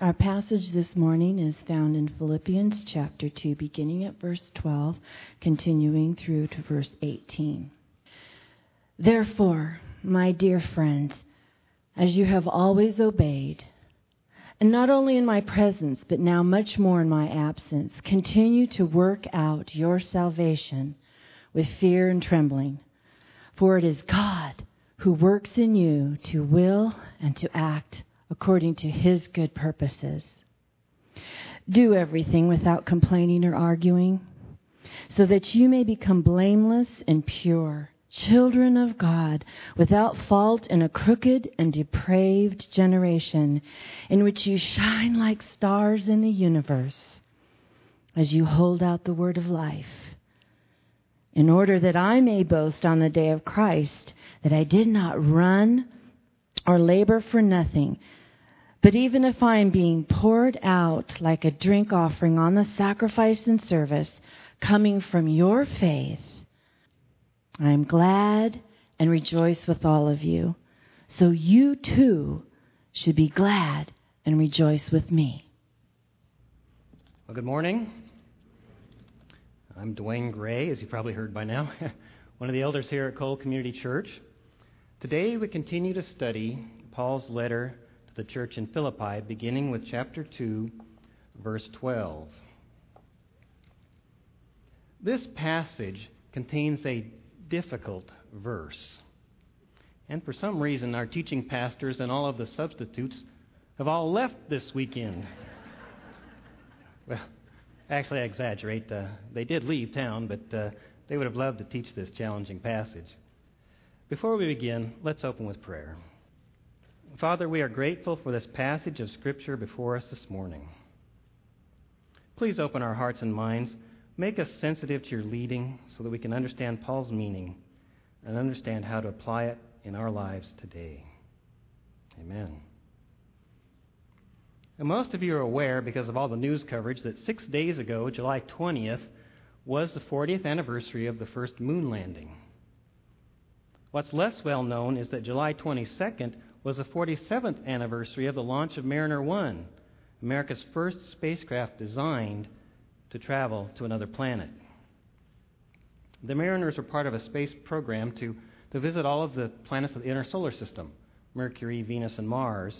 Our passage this morning is found in Philippians chapter 2, beginning at verse 12, continuing through to verse 18. Therefore, my dear friends, as you have always obeyed, and not only in my presence, but now much more in my absence, continue to work out your salvation with fear and trembling. For it is God who works in you to will and to act according to his good purposes. Do everything without complaining or arguing, so that you may become blameless and pure, children of God, without fault in a crooked and depraved generation, in which you shine like stars in the universe, as you hold out the word of life, in order that I may boast on the day of Christ that I did not run or labor for nothing but even if I am being poured out like a drink offering on the sacrifice and service coming from your faith, I am glad and rejoice with all of you. So you too should be glad and rejoice with me. Well, good morning. I'm Dwayne Gray, as you probably heard by now, one of the elders here at Cole Community Church. Today we continue to study Paul's letter to the church in Philippi, beginning with chapter 2, verse 12. This passage contains a difficult verse. And for some reason, our teaching pastors and all of the substitutes have all left this weekend. well, actually, I exaggerate. Uh, they did leave town, but uh, they would have loved to teach this challenging passage. Before we begin, let's open with prayer. Father, we are grateful for this passage of Scripture before us this morning. Please open our hearts and minds. Make us sensitive to your leading so that we can understand Paul's meaning and understand how to apply it in our lives today. Amen. And most of you are aware, because of all the news coverage, that six days ago, July 20th, was the 40th anniversary of the first moon landing. What's less well known is that July 22nd was the 47th anniversary of the launch of Mariner 1, America's first spacecraft designed to travel to another planet. The Mariners were part of a space program to, to visit all of the planets of the inner solar system Mercury, Venus, and Mars.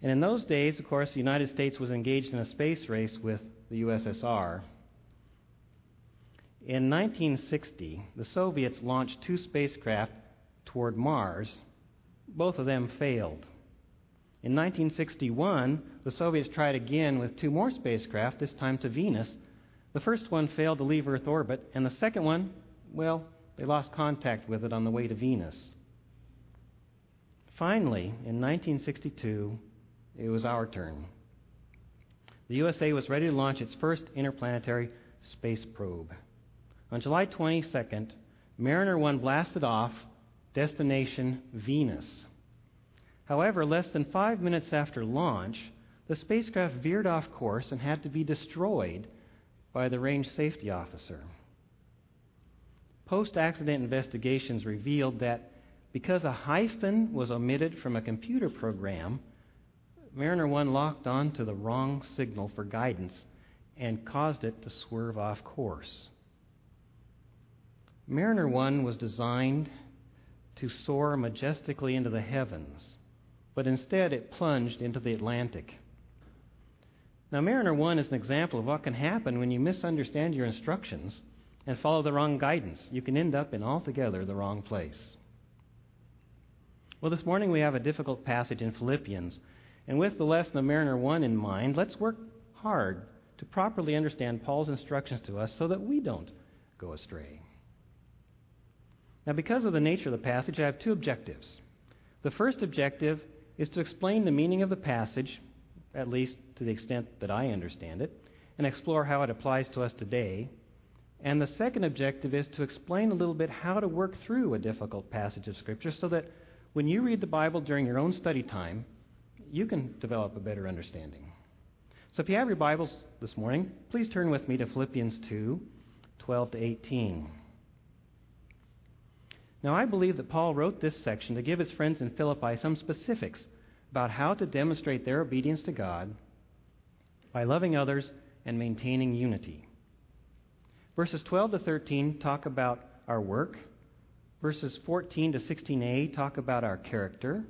And in those days, of course, the United States was engaged in a space race with the USSR. In 1960, the Soviets launched two spacecraft toward Mars both of them failed. In 1961, the Soviets tried again with two more spacecraft, this time to Venus. The first one failed to leave Earth orbit, and the second one, well, they lost contact with it on the way to Venus. Finally, in 1962, it was our turn. The USA was ready to launch its first interplanetary space probe. On July 22nd, Mariner 1 blasted off destination Venus. However, less than five minutes after launch, the spacecraft veered off course and had to be destroyed by the range safety officer. Post accident investigations revealed that because a hyphen was omitted from a computer program, Mariner 1 locked on to the wrong signal for guidance and caused it to swerve off course. Mariner 1 was designed to soar majestically into the heavens, but instead it plunged into the Atlantic. Now, Mariner 1 is an example of what can happen when you misunderstand your instructions and follow the wrong guidance. You can end up in altogether the wrong place. Well, this morning we have a difficult passage in Philippians. And with the lesson of Mariner 1 in mind, let's work hard to properly understand Paul's instructions to us so that we don't go astray. Now, because of the nature of the passage, I have two objectives. The first objective is to explain the meaning of the passage, at least to the extent that I understand it, and explore how it applies to us today. And the second objective is to explain a little bit how to work through a difficult passage of Scripture so that when you read the Bible during your own study time, you can develop a better understanding. So if you have your Bibles this morning, please turn with me to Philippians 2 12 to 18. Now, I believe that Paul wrote this section to give his friends in Philippi some specifics about how to demonstrate their obedience to God by loving others and maintaining unity. Verses 12 to 13 talk about our work. Verses 14 to 16a talk about our character.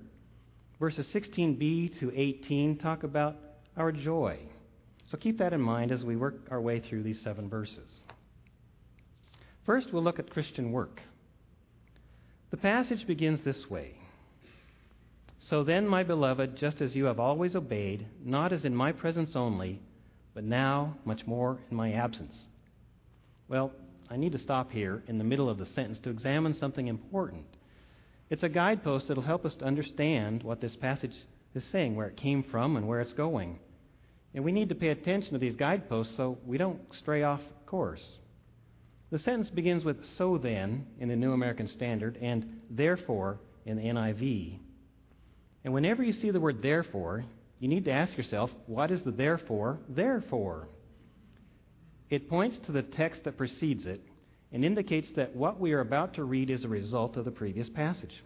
Verses 16b to 18 talk about our joy. So keep that in mind as we work our way through these seven verses. First, we'll look at Christian work. The passage begins this way So then, my beloved, just as you have always obeyed, not as in my presence only, but now much more in my absence. Well, I need to stop here in the middle of the sentence to examine something important. It's a guidepost that will help us to understand what this passage is saying, where it came from, and where it's going. And we need to pay attention to these guideposts so we don't stray off course. The sentence begins with so then in the New American Standard and therefore in the NIV. And whenever you see the word therefore, you need to ask yourself, what is the therefore there for? It points to the text that precedes it and indicates that what we are about to read is a result of the previous passage.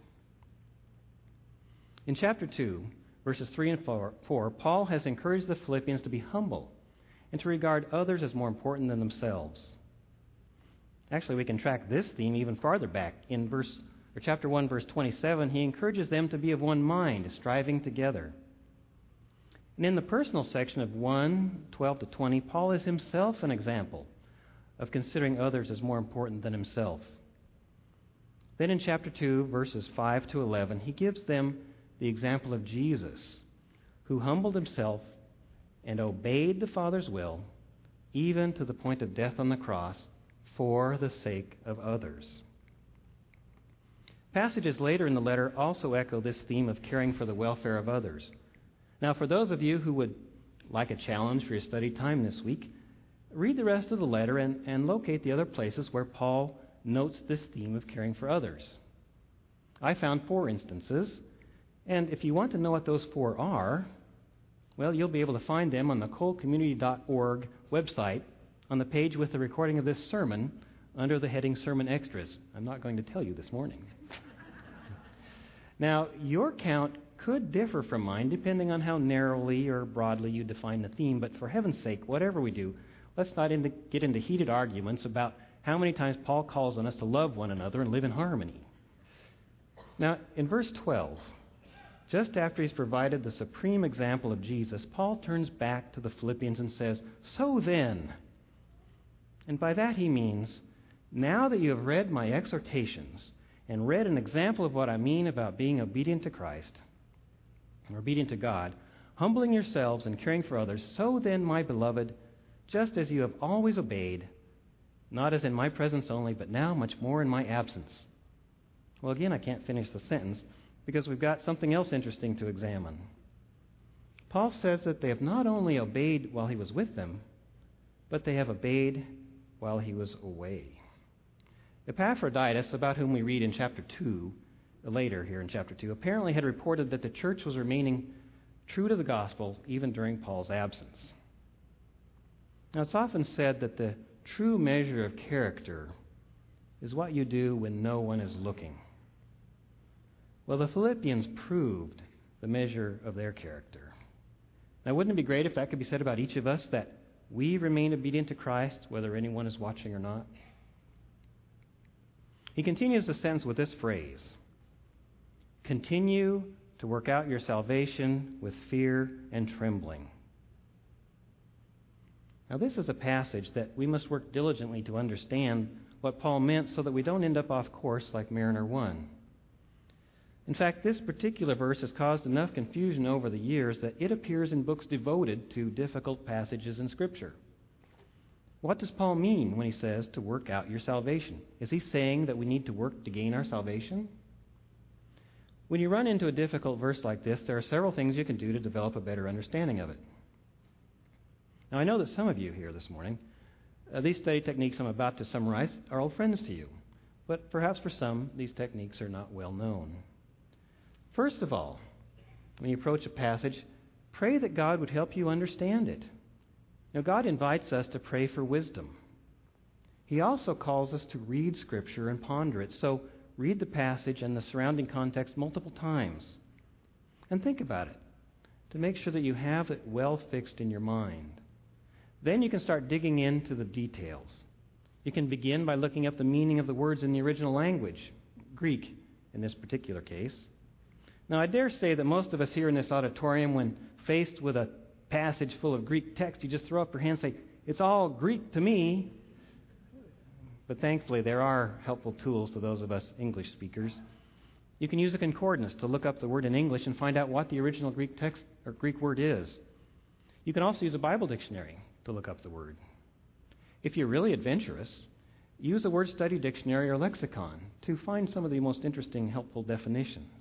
In chapter 2, verses 3 and 4, 4, Paul has encouraged the Philippians to be humble and to regard others as more important than themselves. Actually, we can track this theme even farther back. In verse, or chapter 1, verse 27, he encourages them to be of one mind, striving together. And in the personal section of 1, 12 to 20, Paul is himself an example of considering others as more important than himself. Then in chapter 2, verses 5 to 11, he gives them the example of Jesus, who humbled himself and obeyed the Father's will, even to the point of death on the cross, for the sake of others. Passages later in the letter also echo this theme of caring for the welfare of others. Now, for those of you who would like a challenge for your study time this week, read the rest of the letter and, and locate the other places where Paul notes this theme of caring for others. I found four instances, and if you want to know what those four are, well, you'll be able to find them on the colecommunity.org website on the page with the recording of this sermon under the heading Sermon Extras. I'm not going to tell you this morning. now, your count could differ from mine depending on how narrowly or broadly you define the theme, but for heaven's sake, whatever we do, let's not into, get into heated arguments about how many times Paul calls on us to love one another and live in harmony. Now, in verse 12, just after he's provided the supreme example of Jesus, Paul turns back to the Philippians and says, So then, and by that he means, now that you have read my exhortations and read an example of what I mean about being obedient to Christ, and obedient to God, humbling yourselves and caring for others, so then, my beloved, just as you have always obeyed, not as in my presence only, but now much more in my absence. Well, again, I can't finish the sentence because we've got something else interesting to examine. Paul says that they have not only obeyed while he was with them, but they have obeyed while he was away. Epaphroditus, about whom we read in chapter 2, later here in chapter 2, apparently had reported that the church was remaining true to the gospel even during Paul's absence. Now, it's often said that the true measure of character is what you do when no one is looking. Well, the Philippians proved the measure of their character. Now, wouldn't it be great if that could be said about each of us, that we remain obedient to Christ whether anyone is watching or not? He continues the sentence with this phrase Continue to work out your salvation with fear and trembling. Now, this is a passage that we must work diligently to understand what Paul meant so that we don't end up off course like Mariner 1. In fact, this particular verse has caused enough confusion over the years that it appears in books devoted to difficult passages in Scripture. What does Paul mean when he says to work out your salvation? Is he saying that we need to work to gain our salvation? When you run into a difficult verse like this, there are several things you can do to develop a better understanding of it. Now, I know that some of you here this morning, uh, these study techniques I'm about to summarize are old friends to you, but perhaps for some, these techniques are not well known. First of all, when you approach a passage, pray that God would help you understand it. Now, God invites us to pray for wisdom. He also calls us to read Scripture and ponder it. So, read the passage and the surrounding context multiple times. And think about it to make sure that you have it well fixed in your mind. Then you can start digging into the details. You can begin by looking up the meaning of the words in the original language, Greek in this particular case. Now, I dare say that most of us here in this auditorium, when faced with a passage full of Greek text, you just throw up your hand and say, It's all Greek to me. But thankfully, there are helpful tools to those of us English speakers. You can use a concordance to look up the word in English and find out what the original Greek text or Greek word is. You can also use a Bible dictionary to look up the word. If you're really adventurous, use a word study dictionary or lexicon to find some of the most interesting, helpful definitions.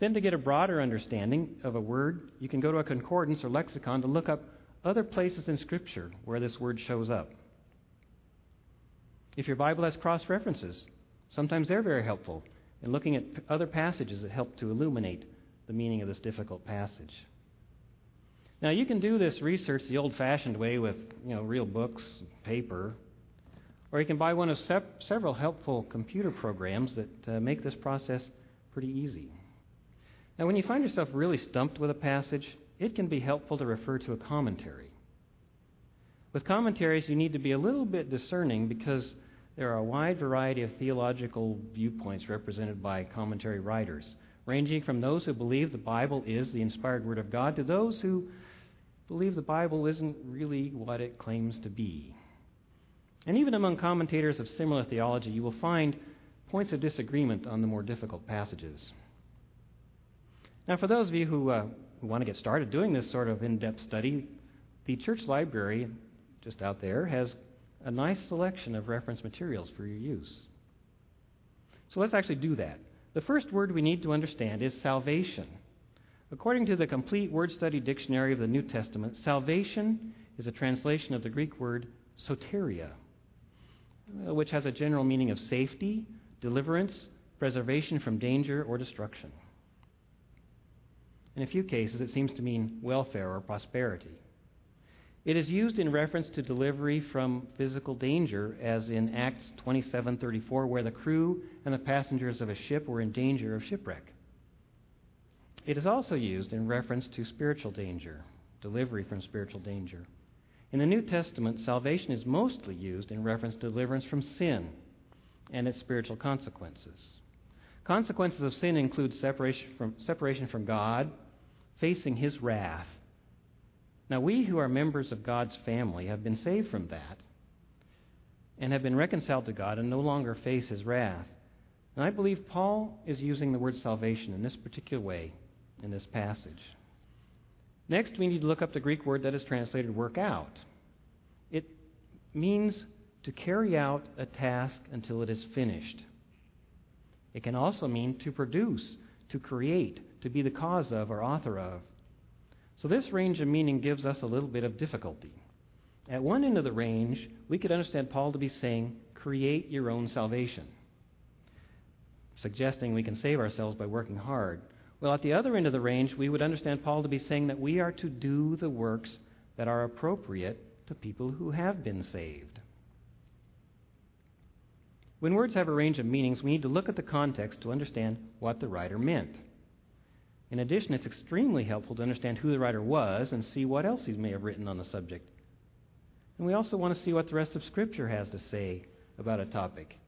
Then, to get a broader understanding of a word, you can go to a concordance or lexicon to look up other places in Scripture where this word shows up. If your Bible has cross references, sometimes they're very helpful in looking at other passages that help to illuminate the meaning of this difficult passage. Now, you can do this research the old fashioned way with you know, real books, paper, or you can buy one of sep- several helpful computer programs that uh, make this process pretty easy. Now, when you find yourself really stumped with a passage, it can be helpful to refer to a commentary. With commentaries, you need to be a little bit discerning because there are a wide variety of theological viewpoints represented by commentary writers, ranging from those who believe the Bible is the inspired Word of God to those who believe the Bible isn't really what it claims to be. And even among commentators of similar theology, you will find points of disagreement on the more difficult passages. Now, for those of you who, uh, who want to get started doing this sort of in depth study, the church library just out there has a nice selection of reference materials for your use. So let's actually do that. The first word we need to understand is salvation. According to the Complete Word Study Dictionary of the New Testament, salvation is a translation of the Greek word soteria, uh, which has a general meaning of safety, deliverance, preservation from danger or destruction. In a few cases, it seems to mean welfare or prosperity. It is used in reference to delivery from physical danger, as in Acts 27:34, where the crew and the passengers of a ship were in danger of shipwreck. It is also used in reference to spiritual danger, delivery from spiritual danger. In the New Testament, salvation is mostly used in reference to deliverance from sin and its spiritual consequences. Consequences of sin include separation from, separation from God, facing His wrath. Now, we who are members of God's family have been saved from that and have been reconciled to God and no longer face His wrath. And I believe Paul is using the word salvation in this particular way in this passage. Next, we need to look up the Greek word that is translated work out. It means to carry out a task until it is finished. It can also mean to produce, to create, to be the cause of or author of. So, this range of meaning gives us a little bit of difficulty. At one end of the range, we could understand Paul to be saying, create your own salvation, suggesting we can save ourselves by working hard. Well, at the other end of the range, we would understand Paul to be saying that we are to do the works that are appropriate to people who have been saved. When words have a range of meanings, we need to look at the context to understand what the writer meant. In addition, it's extremely helpful to understand who the writer was and see what else he may have written on the subject. And we also want to see what the rest of Scripture has to say about a topic.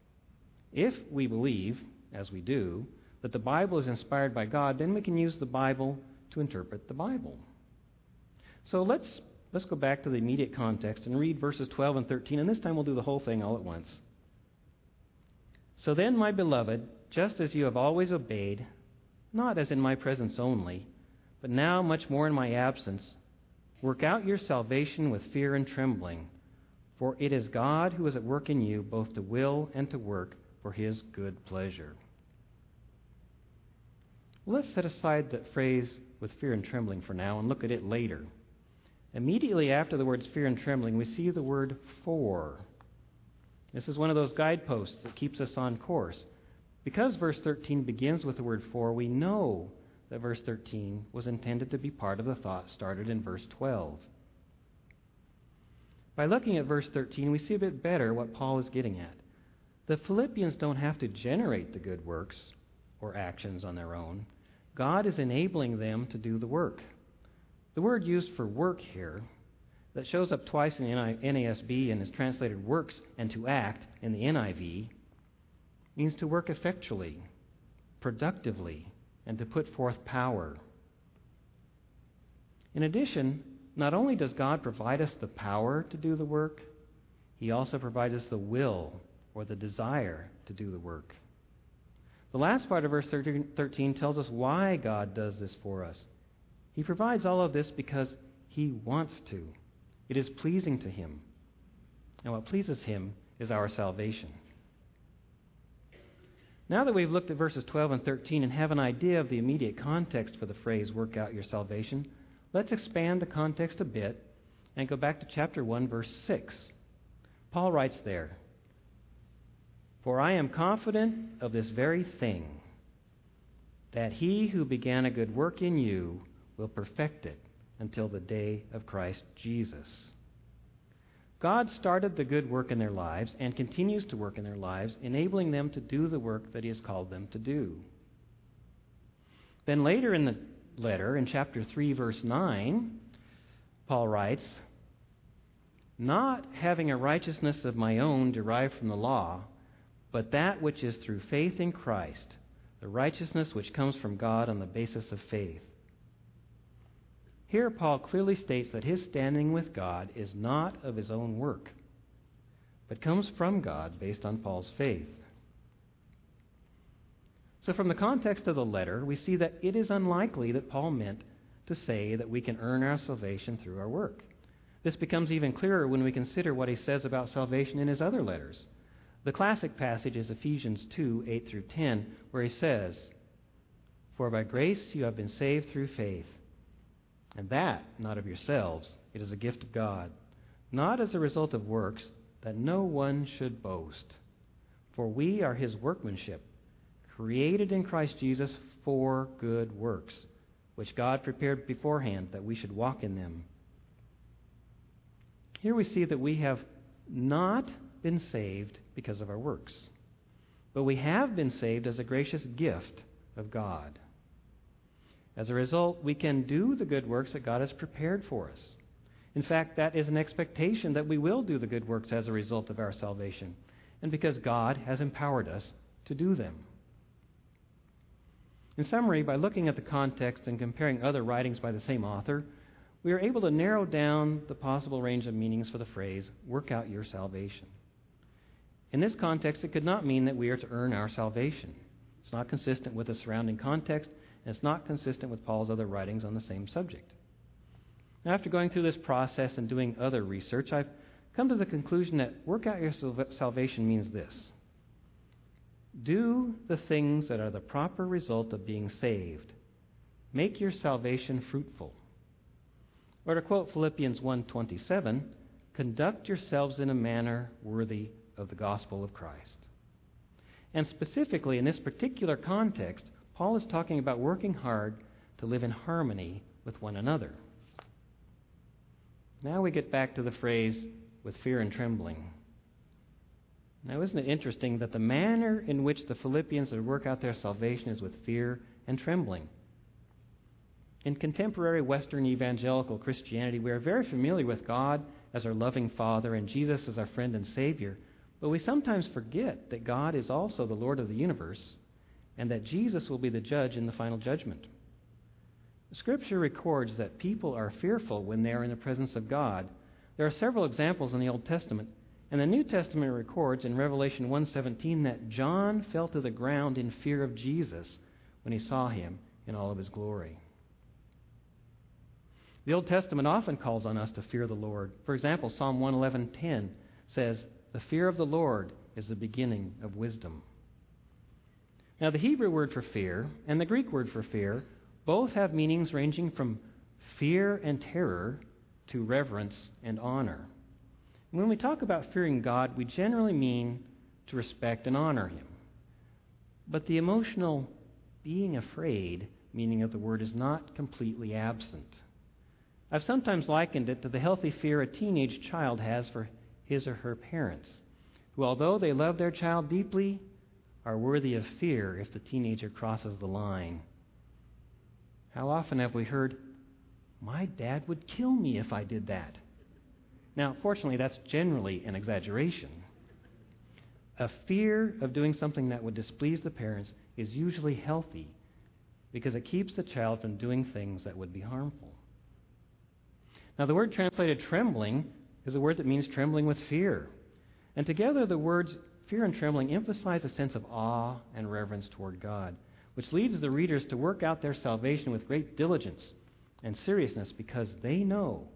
If we believe, as we do, that the Bible is inspired by God, then we can use the Bible to interpret the Bible. So let's, let's go back to the immediate context and read verses 12 and 13, and this time we'll do the whole thing all at once. So then, my beloved, just as you have always obeyed, not as in my presence only, but now much more in my absence, work out your salvation with fear and trembling, for it is God who is at work in you both to will and to work for his good pleasure. Let's set aside that phrase with fear and trembling for now and look at it later. Immediately after the words fear and trembling, we see the word for. This is one of those guideposts that keeps us on course. Because verse 13 begins with the word for, we know that verse 13 was intended to be part of the thought started in verse 12. By looking at verse 13, we see a bit better what Paul is getting at. The Philippians don't have to generate the good works or actions on their own. God is enabling them to do the work. The word used for work here that shows up twice in the NASB and is translated works and to act in the NIV means to work effectually, productively, and to put forth power. In addition, not only does God provide us the power to do the work, He also provides us the will or the desire to do the work. The last part of verse 13 tells us why God does this for us. He provides all of this because He wants to. It is pleasing to Him. And what pleases Him is our salvation. Now that we've looked at verses 12 and 13 and have an idea of the immediate context for the phrase, work out your salvation, let's expand the context a bit and go back to chapter 1, verse 6. Paul writes there, For I am confident of this very thing, that he who began a good work in you will perfect it until the day of Christ Jesus. God started the good work in their lives and continues to work in their lives, enabling them to do the work that He has called them to do. Then later in the letter, in chapter 3, verse 9, Paul writes, Not having a righteousness of my own derived from the law, but that which is through faith in Christ, the righteousness which comes from God on the basis of faith. Here, Paul clearly states that his standing with God is not of his own work, but comes from God based on Paul's faith. So, from the context of the letter, we see that it is unlikely that Paul meant to say that we can earn our salvation through our work. This becomes even clearer when we consider what he says about salvation in his other letters. The classic passage is Ephesians 2 8 through 10, where he says, For by grace you have been saved through faith and that, not of yourselves, it is a gift of God, not as a result of works, that no one should boast. For we are his workmanship, created in Christ Jesus for good works, which God prepared beforehand that we should walk in them. Here we see that we have not been saved because of our works, but we have been saved as a gracious gift of God. As a result, we can do the good works that God has prepared for us. In fact, that is an expectation that we will do the good works as a result of our salvation, and because God has empowered us to do them. In summary, by looking at the context and comparing other writings by the same author, we are able to narrow down the possible range of meanings for the phrase, work out your salvation. In this context, it could not mean that we are to earn our salvation. It's not consistent with the surrounding context, and it's not consistent with Paul's other writings on the same subject. Now, after going through this process and doing other research, I've come to the conclusion that work out your salvation means this do the things that are the proper result of being saved. Make your salvation fruitful. Or to quote Philippians 1:27, conduct yourselves in a manner worthy of the gospel of Christ. And specifically in this particular context, Paul is talking about working hard to live in harmony with one another. Now we get back to the phrase, with fear and trembling. Now, isn't it interesting that the manner in which the Philippians would work out their salvation is with fear and trembling? In contemporary Western evangelical Christianity, we are very familiar with God as our loving Father and Jesus as our friend and Savior, but we sometimes forget that God is also the Lord of the universe and that Jesus will be the judge in the final judgment. Scripture records that people are fearful when they are in the presence of God. There are several examples in the Old Testament, and the New Testament records in Revelation 1:17 that John fell to the ground in fear of Jesus when he saw him in all of his glory. The Old Testament often calls on us to fear the Lord. For example, Psalm 111:10 says, "The fear of the Lord is the beginning of wisdom." Now, the Hebrew word for fear and the Greek word for fear both have meanings ranging from fear and terror to reverence and honor. When we talk about fearing God, we generally mean to respect and honor Him. But the emotional being afraid meaning of the word is not completely absent. I've sometimes likened it to the healthy fear a teenage child has for his or her parents, who, although they love their child deeply, are worthy of fear if the teenager crosses the line. How often have we heard, My dad would kill me if I did that? Now, fortunately, that's generally an exaggeration. A fear of doing something that would displease the parents is usually healthy because it keeps the child from doing things that would be harmful. Now, the word translated trembling is a word that means trembling with fear. And together, the words fear and trembling emphasize a sense of awe and reverence toward God, which leads the readers to work out their salvation with great diligence and seriousness because they know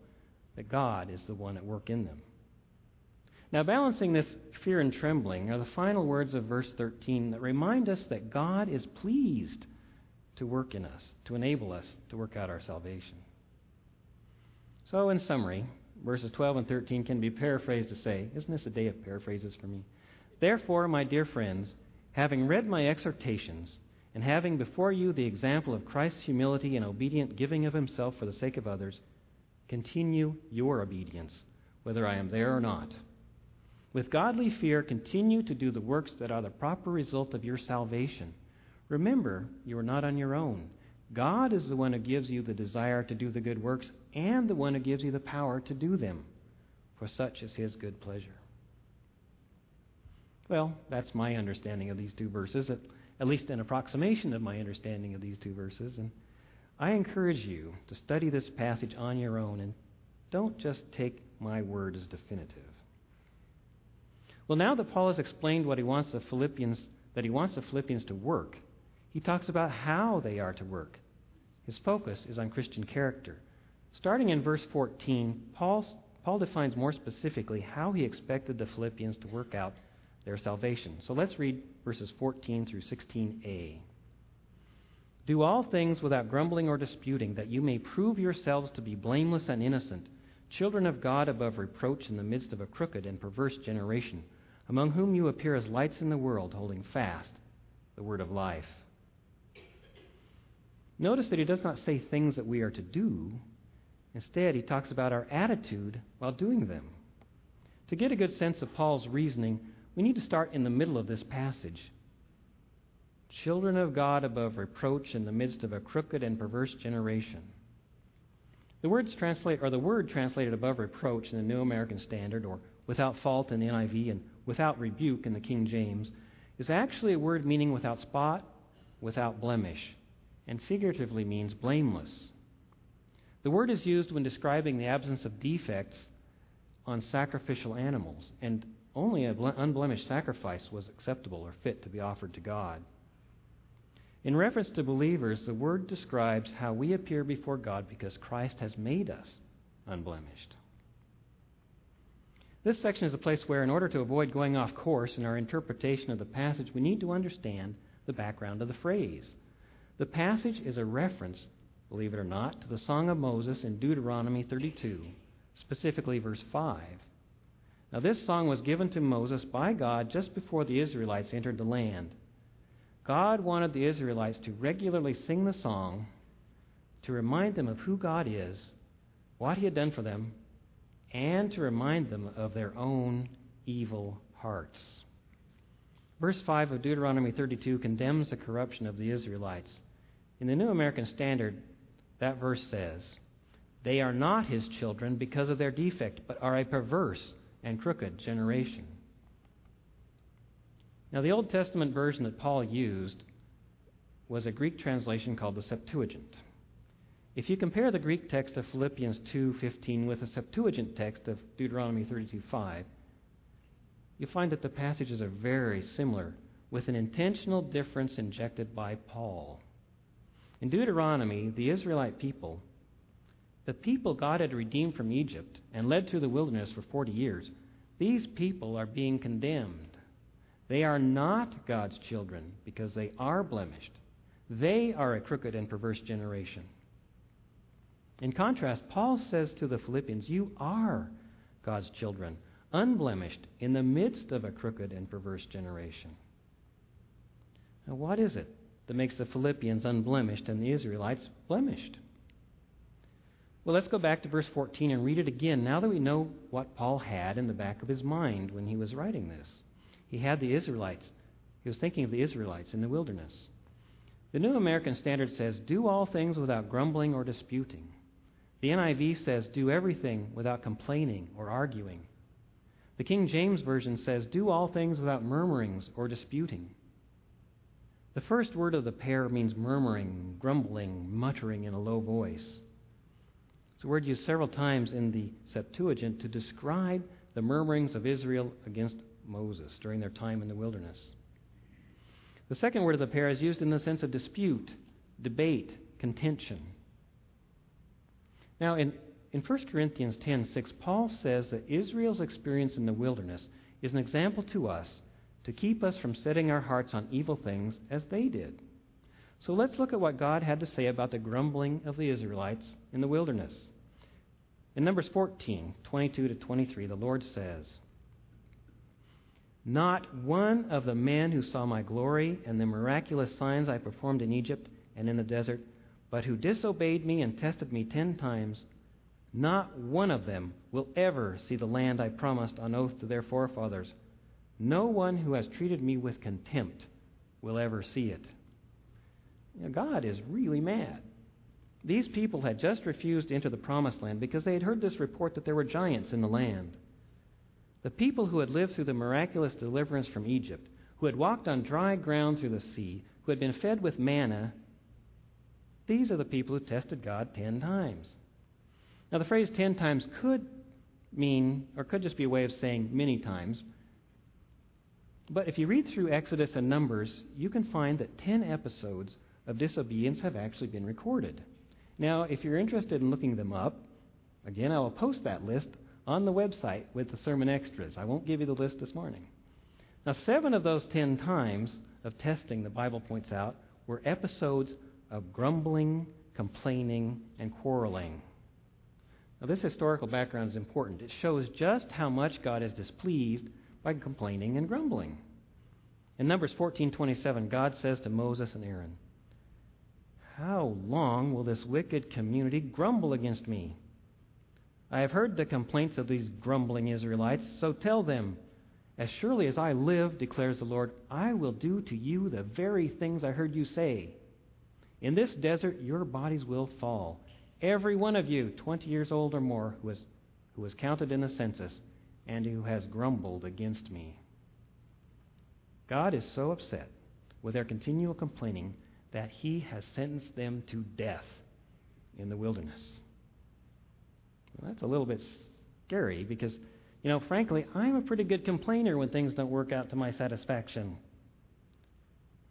that God is the one at work in them. Now, balancing this fear and trembling are the final words of verse 13 that remind us that God is pleased to work in us, to enable us to work out our salvation. So, in summary, verses 12 and 13 can be paraphrased to say, Isn't this a day of paraphrases for me? Therefore, my dear friends, having read my exhortations, and having before you the example of Christ's humility and obedient giving of himself for the sake of others, continue your obedience, whether I am there or not. With godly fear, continue to do the works that are the proper result of your salvation. Remember, you are not on your own. God is the one who gives you the desire to do the good works and the one who gives you the power to do them, for such is his good pleasure. Well, that's my understanding of these two verses, at, least an approximation of my understanding of these two verses. And I encourage you to study this passage on your own and don't just take my word as definitive. Well, now that Paul has explained what he wants the Philippians that he wants the Philippians to work, he talks about how they are to work. His focus is on Christian character. Starting in verse 14, Paul, Paul defines more specifically how he expected the Philippians to work out their salvation. So let's read verses 14 through 16a. Do all things without grumbling or disputing, that you may prove yourselves to be blameless and innocent, children of God above reproach in the midst of a crooked and perverse generation, among whom you appear as lights in the world, holding fast the word of life. Notice that he does not say things that we are to do. Instead, he talks about our attitude while doing them. To get a good sense of Paul's reasoning, we need to start in the middle of this passage. Children of God above reproach in the midst of a crooked and perverse generation. The words translate or the word translated above reproach in the New American Standard or without fault in the NIV and without rebuke in the King James is actually a word meaning without spot, without blemish, and figuratively means blameless. The word is used when describing the absence of defects on sacrificial animals and only an unblemished sacrifice was acceptable or fit to be offered to God. In reference to believers, the word describes how we appear before God because Christ has made us unblemished. This section is a place where, in order to avoid going off course in our interpretation of the passage, we need to understand the background of the phrase. The passage is a reference, believe it or not, to the Song of Moses in Deuteronomy 32, specifically verse 5. Now, this song was given to Moses by God just before the Israelites entered the land. God wanted the Israelites to regularly sing the song to remind them of who God is, what He had done for them, and to remind them of their own evil hearts. Verse 5 of Deuteronomy 32 condemns the corruption of the Israelites. In the New American Standard, that verse says, They are not His children because of their defect, but are a perverse and crooked generation. Now, the Old Testament version that Paul used was a Greek translation called the Septuagint. If you compare the Greek text of Philippians 2:15 with the Septuagint text of Deuteronomy 32:5, you find that the passages are very similar with an intentional difference injected by Paul. In Deuteronomy, the Israelite people the people God had redeemed from Egypt and led through the wilderness for 40 years, these people are being condemned. They are not God's children because they are blemished. They are a crooked and perverse generation. In contrast, Paul says to the Philippians, You are God's children, unblemished in the midst of a crooked and perverse generation. Now, what is it that makes the Philippians unblemished and the Israelites blemished? Well, let's go back to verse 14 and read it again now that we know what Paul had in the back of his mind when he was writing this. He had the Israelites. He was thinking of the Israelites in the wilderness. The New American Standard says, Do all things without grumbling or disputing. The NIV says, do everything without complaining or arguing. The King James Version says, do all things without murmurings or disputing. The first word of the pair means murmuring, grumbling, muttering in a low voice. It's a word used several times in the Septuagint to describe the murmurings of Israel against Moses during their time in the wilderness. The second word of the pair is used in the sense of dispute, debate, contention. Now, in, in 1 Corinthians 10:6, Paul says that Israel's experience in the wilderness is an example to us to keep us from setting our hearts on evil things as they did. So let's look at what God had to say about the grumbling of the Israelites in the wilderness. In Numbers 14, 22 to 23, the Lord says, Not one of the men who saw my glory and the miraculous signs I performed in Egypt and in the desert, but who disobeyed me and tested me ten times, not one of them will ever see the land I promised on oath to their forefathers. No one who has treated me with contempt will ever see it. Know, God is really mad. These people had just refused to enter the promised land because they had heard this report that there were giants in the land. The people who had lived through the miraculous deliverance from Egypt, who had walked on dry ground through the sea, who had been fed with manna, these are the people who tested God ten times. Now, the phrase ten times could mean, or could just be a way of saying many times. But if you read through Exodus and Numbers, you can find that ten episodes of disobedience have actually been recorded. Now, if you're interested in looking them up, again, I will post that list on the website with the sermon extras. I won't give you the list this morning. Now, seven of those ten times of testing, the Bible points out, were episodes of grumbling, complaining, and quarreling. Now, this historical background is important. It shows just how much God is displeased by complaining and grumbling. In Numbers 14:27, God says to Moses and Aaron, "How long will this wicked community grumble against me? I have heard the complaints of these grumbling Israelites, so tell them, as surely as I live, declares the Lord, I will do to you the very things I heard you say. In this desert your bodies will fall, every one of you, 20 years old or more, who, is, who was counted in the census and who has grumbled against me. God is so upset with their continual complaining that he has sentenced them to death in the wilderness. Well, that's a little bit scary because, you know, frankly, I'm a pretty good complainer when things don't work out to my satisfaction.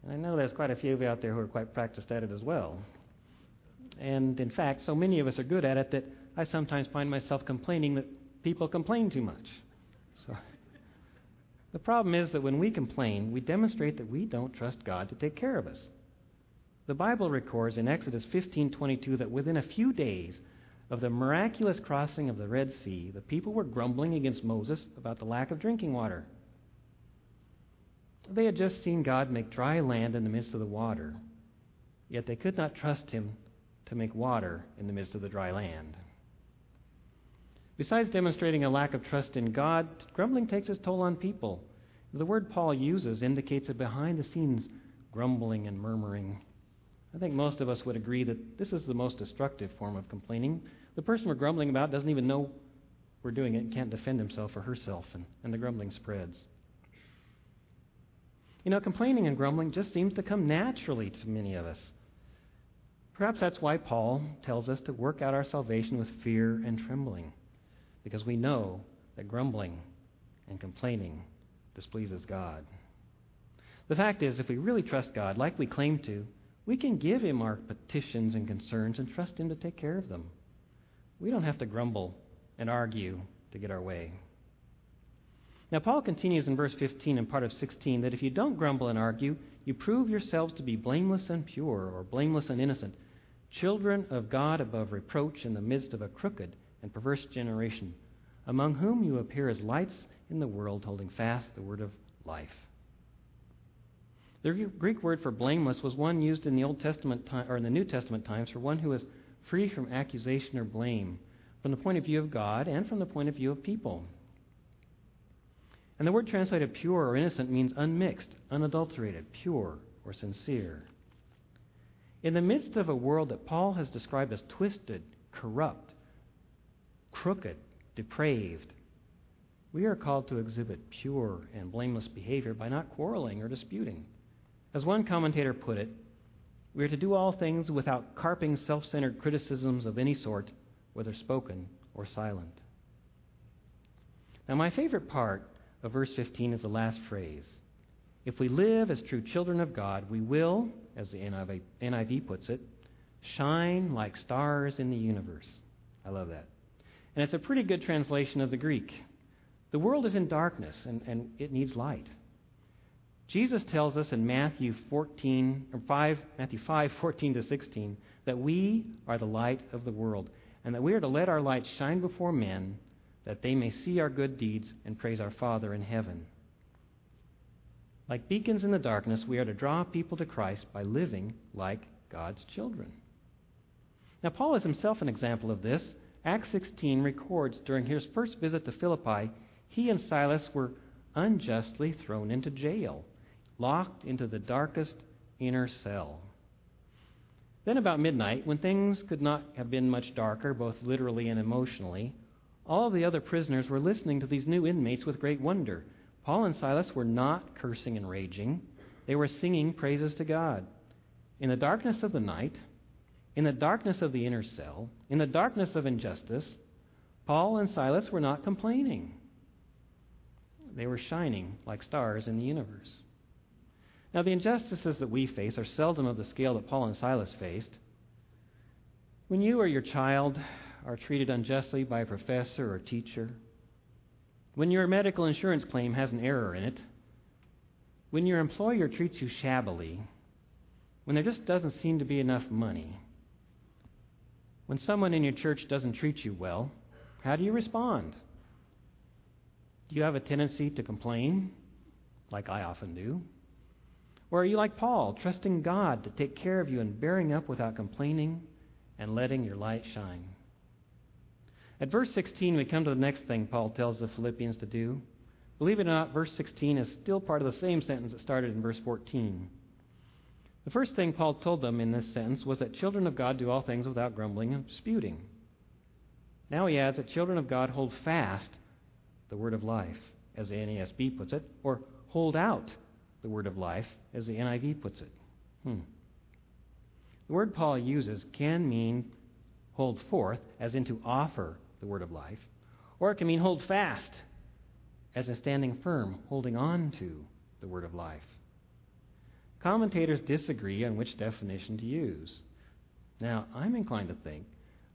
And I know there's quite a few of you out there who are quite practiced at it as well. And in fact, so many of us are good at it that I sometimes find myself complaining that people complain too much. So the problem is that when we complain, we demonstrate that we don't trust God to take care of us. The Bible records in Exodus 15:22 that within a few days of the miraculous crossing of the Red Sea, the people were grumbling against Moses about the lack of drinking water. They had just seen God make dry land in the midst of the water, yet they could not trust Him to make water in the midst of the dry land. Besides demonstrating a lack of trust in God, grumbling takes its toll on people. The word Paul uses indicates a behind the scenes grumbling and murmuring. I think most of us would agree that this is the most destructive form of complaining. The person we're grumbling about doesn't even know we're doing it and can't defend himself or herself, and, and the grumbling spreads. You know, complaining and grumbling just seems to come naturally to many of us. Perhaps that's why Paul tells us to work out our salvation with fear and trembling, because we know that grumbling and complaining displeases God. The fact is, if we really trust God, like we claim to, we can give Him our petitions and concerns and trust Him to take care of them. We don't have to grumble and argue to get our way. Now, Paul continues in verse 15 and part of 16 that if you don't grumble and argue, you prove yourselves to be blameless and pure, or blameless and innocent, children of God above reproach in the midst of a crooked and perverse generation, among whom you appear as lights in the world, holding fast the word of life. The Greek word for blameless was one used in the Old Testament time, or in the New Testament times for one who is free from accusation or blame, from the point of view of God and from the point of view of people. And the word translated pure or innocent means unmixed, unadulterated, pure, or sincere. In the midst of a world that Paul has described as twisted, corrupt, crooked, depraved. We are called to exhibit pure and blameless behavior by not quarreling or disputing. As one commentator put it, we are to do all things without carping self centered criticisms of any sort, whether spoken or silent. Now, my favorite part of verse 15 is the last phrase. If we live as true children of God, we will, as the NIV, NIV puts it, shine like stars in the universe. I love that. And it's a pretty good translation of the Greek. The world is in darkness and, and it needs light. Jesus tells us in Matthew 14 or 5 Matthew 5 14 to 16 that we are the light of the world and that we are to let our light shine before men that they may see our good deeds and praise our Father in heaven. Like beacons in the darkness, we are to draw people to Christ by living like God's children. Now, Paul is himself an example of this. Acts 16 records during his first visit to Philippi, he and Silas were unjustly thrown into jail, locked into the darkest inner cell. Then, about midnight, when things could not have been much darker, both literally and emotionally, all the other prisoners were listening to these new inmates with great wonder. Paul and Silas were not cursing and raging, they were singing praises to God. In the darkness of the night, in the darkness of the inner cell, in the darkness of injustice, Paul and Silas were not complaining. They were shining like stars in the universe. Now, the injustices that we face are seldom of the scale that Paul and Silas faced. When you or your child are treated unjustly by a professor or teacher, when your medical insurance claim has an error in it, when your employer treats you shabbily, when there just doesn't seem to be enough money, when someone in your church doesn't treat you well, how do you respond? Do you have a tendency to complain, like I often do? Or are you like Paul, trusting God to take care of you and bearing up without complaining and letting your light shine? At verse 16, we come to the next thing Paul tells the Philippians to do. Believe it or not, verse 16 is still part of the same sentence that started in verse 14. The first thing Paul told them in this sentence was that children of God do all things without grumbling and disputing. Now he adds that children of God hold fast the word of life, as the NASB puts it, or hold out the word of life, as the NIV puts it. Hmm. The word Paul uses can mean hold forth, as in to offer the word of life, or it can mean hold fast, as in standing firm, holding on to the word of life. Commentators disagree on which definition to use. Now, I'm inclined to think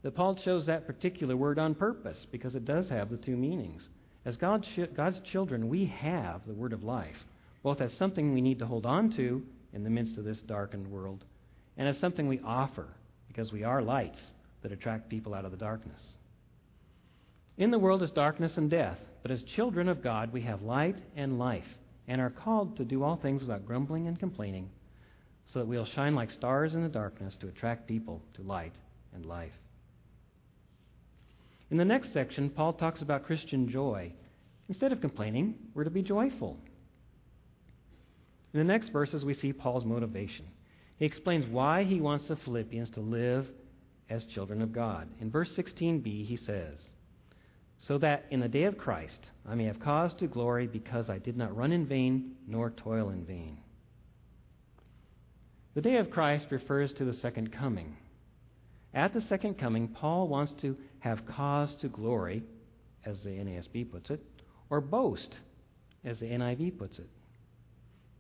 that Paul chose that particular word on purpose because it does have the two meanings. As God's, God's children, we have the word of life, both as something we need to hold on to in the midst of this darkened world, and as something we offer because we are lights that attract people out of the darkness. In the world is darkness and death, but as children of God, we have light and life, and are called to do all things without grumbling and complaining, so that we'll shine like stars in the darkness to attract people to light and life. In the next section, Paul talks about Christian joy. Instead of complaining, we're to be joyful. In the next verses, we see Paul's motivation. He explains why he wants the Philippians to live as children of God. In verse 16b, he says, So that in the day of Christ I may have cause to glory because I did not run in vain nor toil in vain. The day of Christ refers to the second coming. At the second coming, Paul wants to have cause to glory, as the NASB puts it, or boast, as the NIV puts it.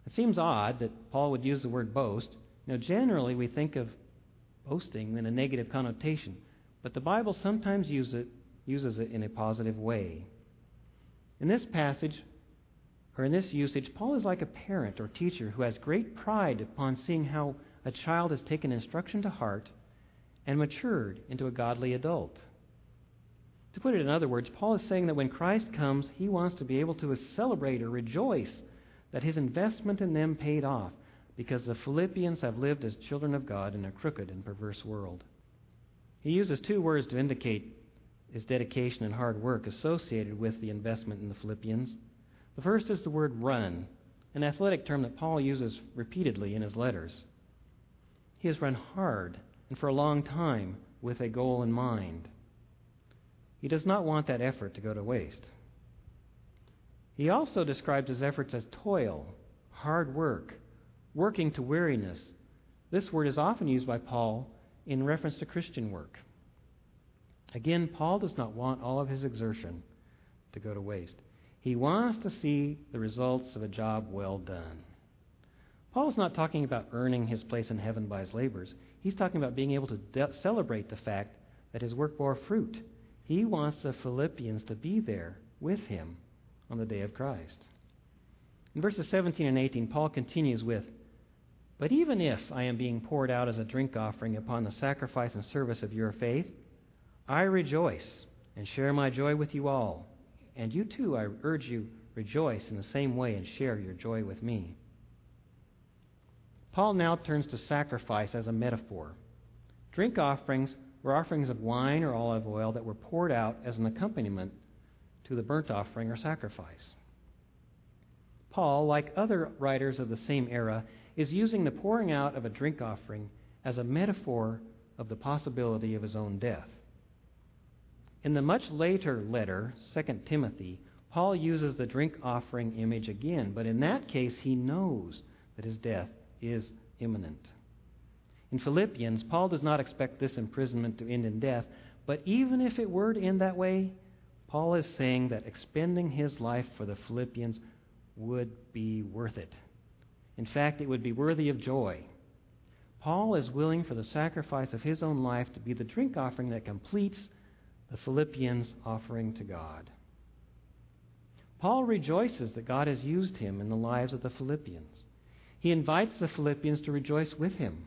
It seems odd that Paul would use the word boast. Now, generally, we think of boasting in a negative connotation, but the Bible sometimes uses it, uses it in a positive way. In this passage, or in this usage, Paul is like a parent or teacher who has great pride upon seeing how a child has taken instruction to heart and matured into a godly adult. To put it in other words, Paul is saying that when Christ comes, he wants to be able to celebrate or rejoice that his investment in them paid off, because the Philippians have lived as children of God in a crooked and perverse world. He uses two words to indicate his dedication and hard work associated with the investment in the Philippians. The first is the word run, an athletic term that Paul uses repeatedly in his letters. He has run hard and for a long time with a goal in mind. He does not want that effort to go to waste. He also describes his efforts as toil, hard work, working to weariness. This word is often used by Paul in reference to Christian work. Again, Paul does not want all of his exertion to go to waste. He wants to see the results of a job well done. Paul is not talking about earning his place in heaven by his labors. He's talking about being able to de- celebrate the fact that his work bore fruit. He wants the Philippians to be there with him on the day of Christ. In verses 17 and 18, Paul continues with But even if I am being poured out as a drink offering upon the sacrifice and service of your faith, I rejoice and share my joy with you all. And you too, I urge you, rejoice in the same way and share your joy with me. Paul now turns to sacrifice as a metaphor. Drink offerings were offerings of wine or olive oil that were poured out as an accompaniment to the burnt offering or sacrifice. Paul, like other writers of the same era, is using the pouring out of a drink offering as a metaphor of the possibility of his own death. In the much later letter, 2 Timothy, Paul uses the drink offering image again, but in that case he knows that his death is imminent. In Philippians, Paul does not expect this imprisonment to end in death, but even if it were to end that way, Paul is saying that expending his life for the Philippians would be worth it. In fact, it would be worthy of joy. Paul is willing for the sacrifice of his own life to be the drink offering that completes the Philippians' offering to God. Paul rejoices that God has used him in the lives of the Philippians. He invites the Philippians to rejoice with him.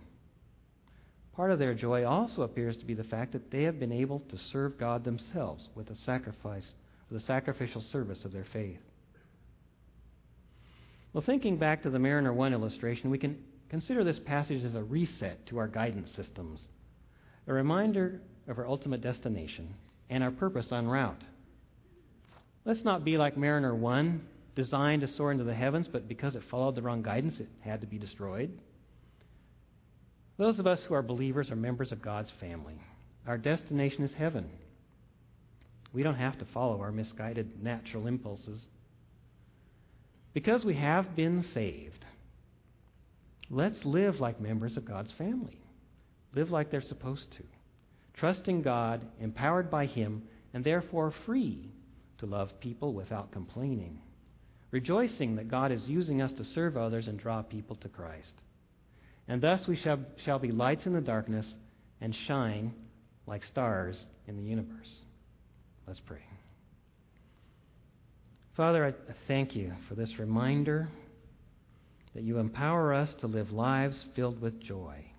Part of their joy also appears to be the fact that they have been able to serve God themselves with the sacrifice, the sacrificial service of their faith. Well, thinking back to the Mariner 1 illustration, we can consider this passage as a reset to our guidance systems, a reminder of our ultimate destination and our purpose en route. Let's not be like Mariner 1, designed to soar into the heavens, but because it followed the wrong guidance, it had to be destroyed. Those of us who are believers are members of God's family. Our destination is heaven. We don't have to follow our misguided natural impulses. Because we have been saved, let's live like members of God's family. Live like they're supposed to. Trusting God, empowered by Him, and therefore free to love people without complaining rejoicing that God is using us to serve others and draw people to Christ. And thus we shall, shall be lights in the darkness and shine like stars in the universe. Let's pray. Father, I thank you for this reminder that you empower us to live lives filled with joy.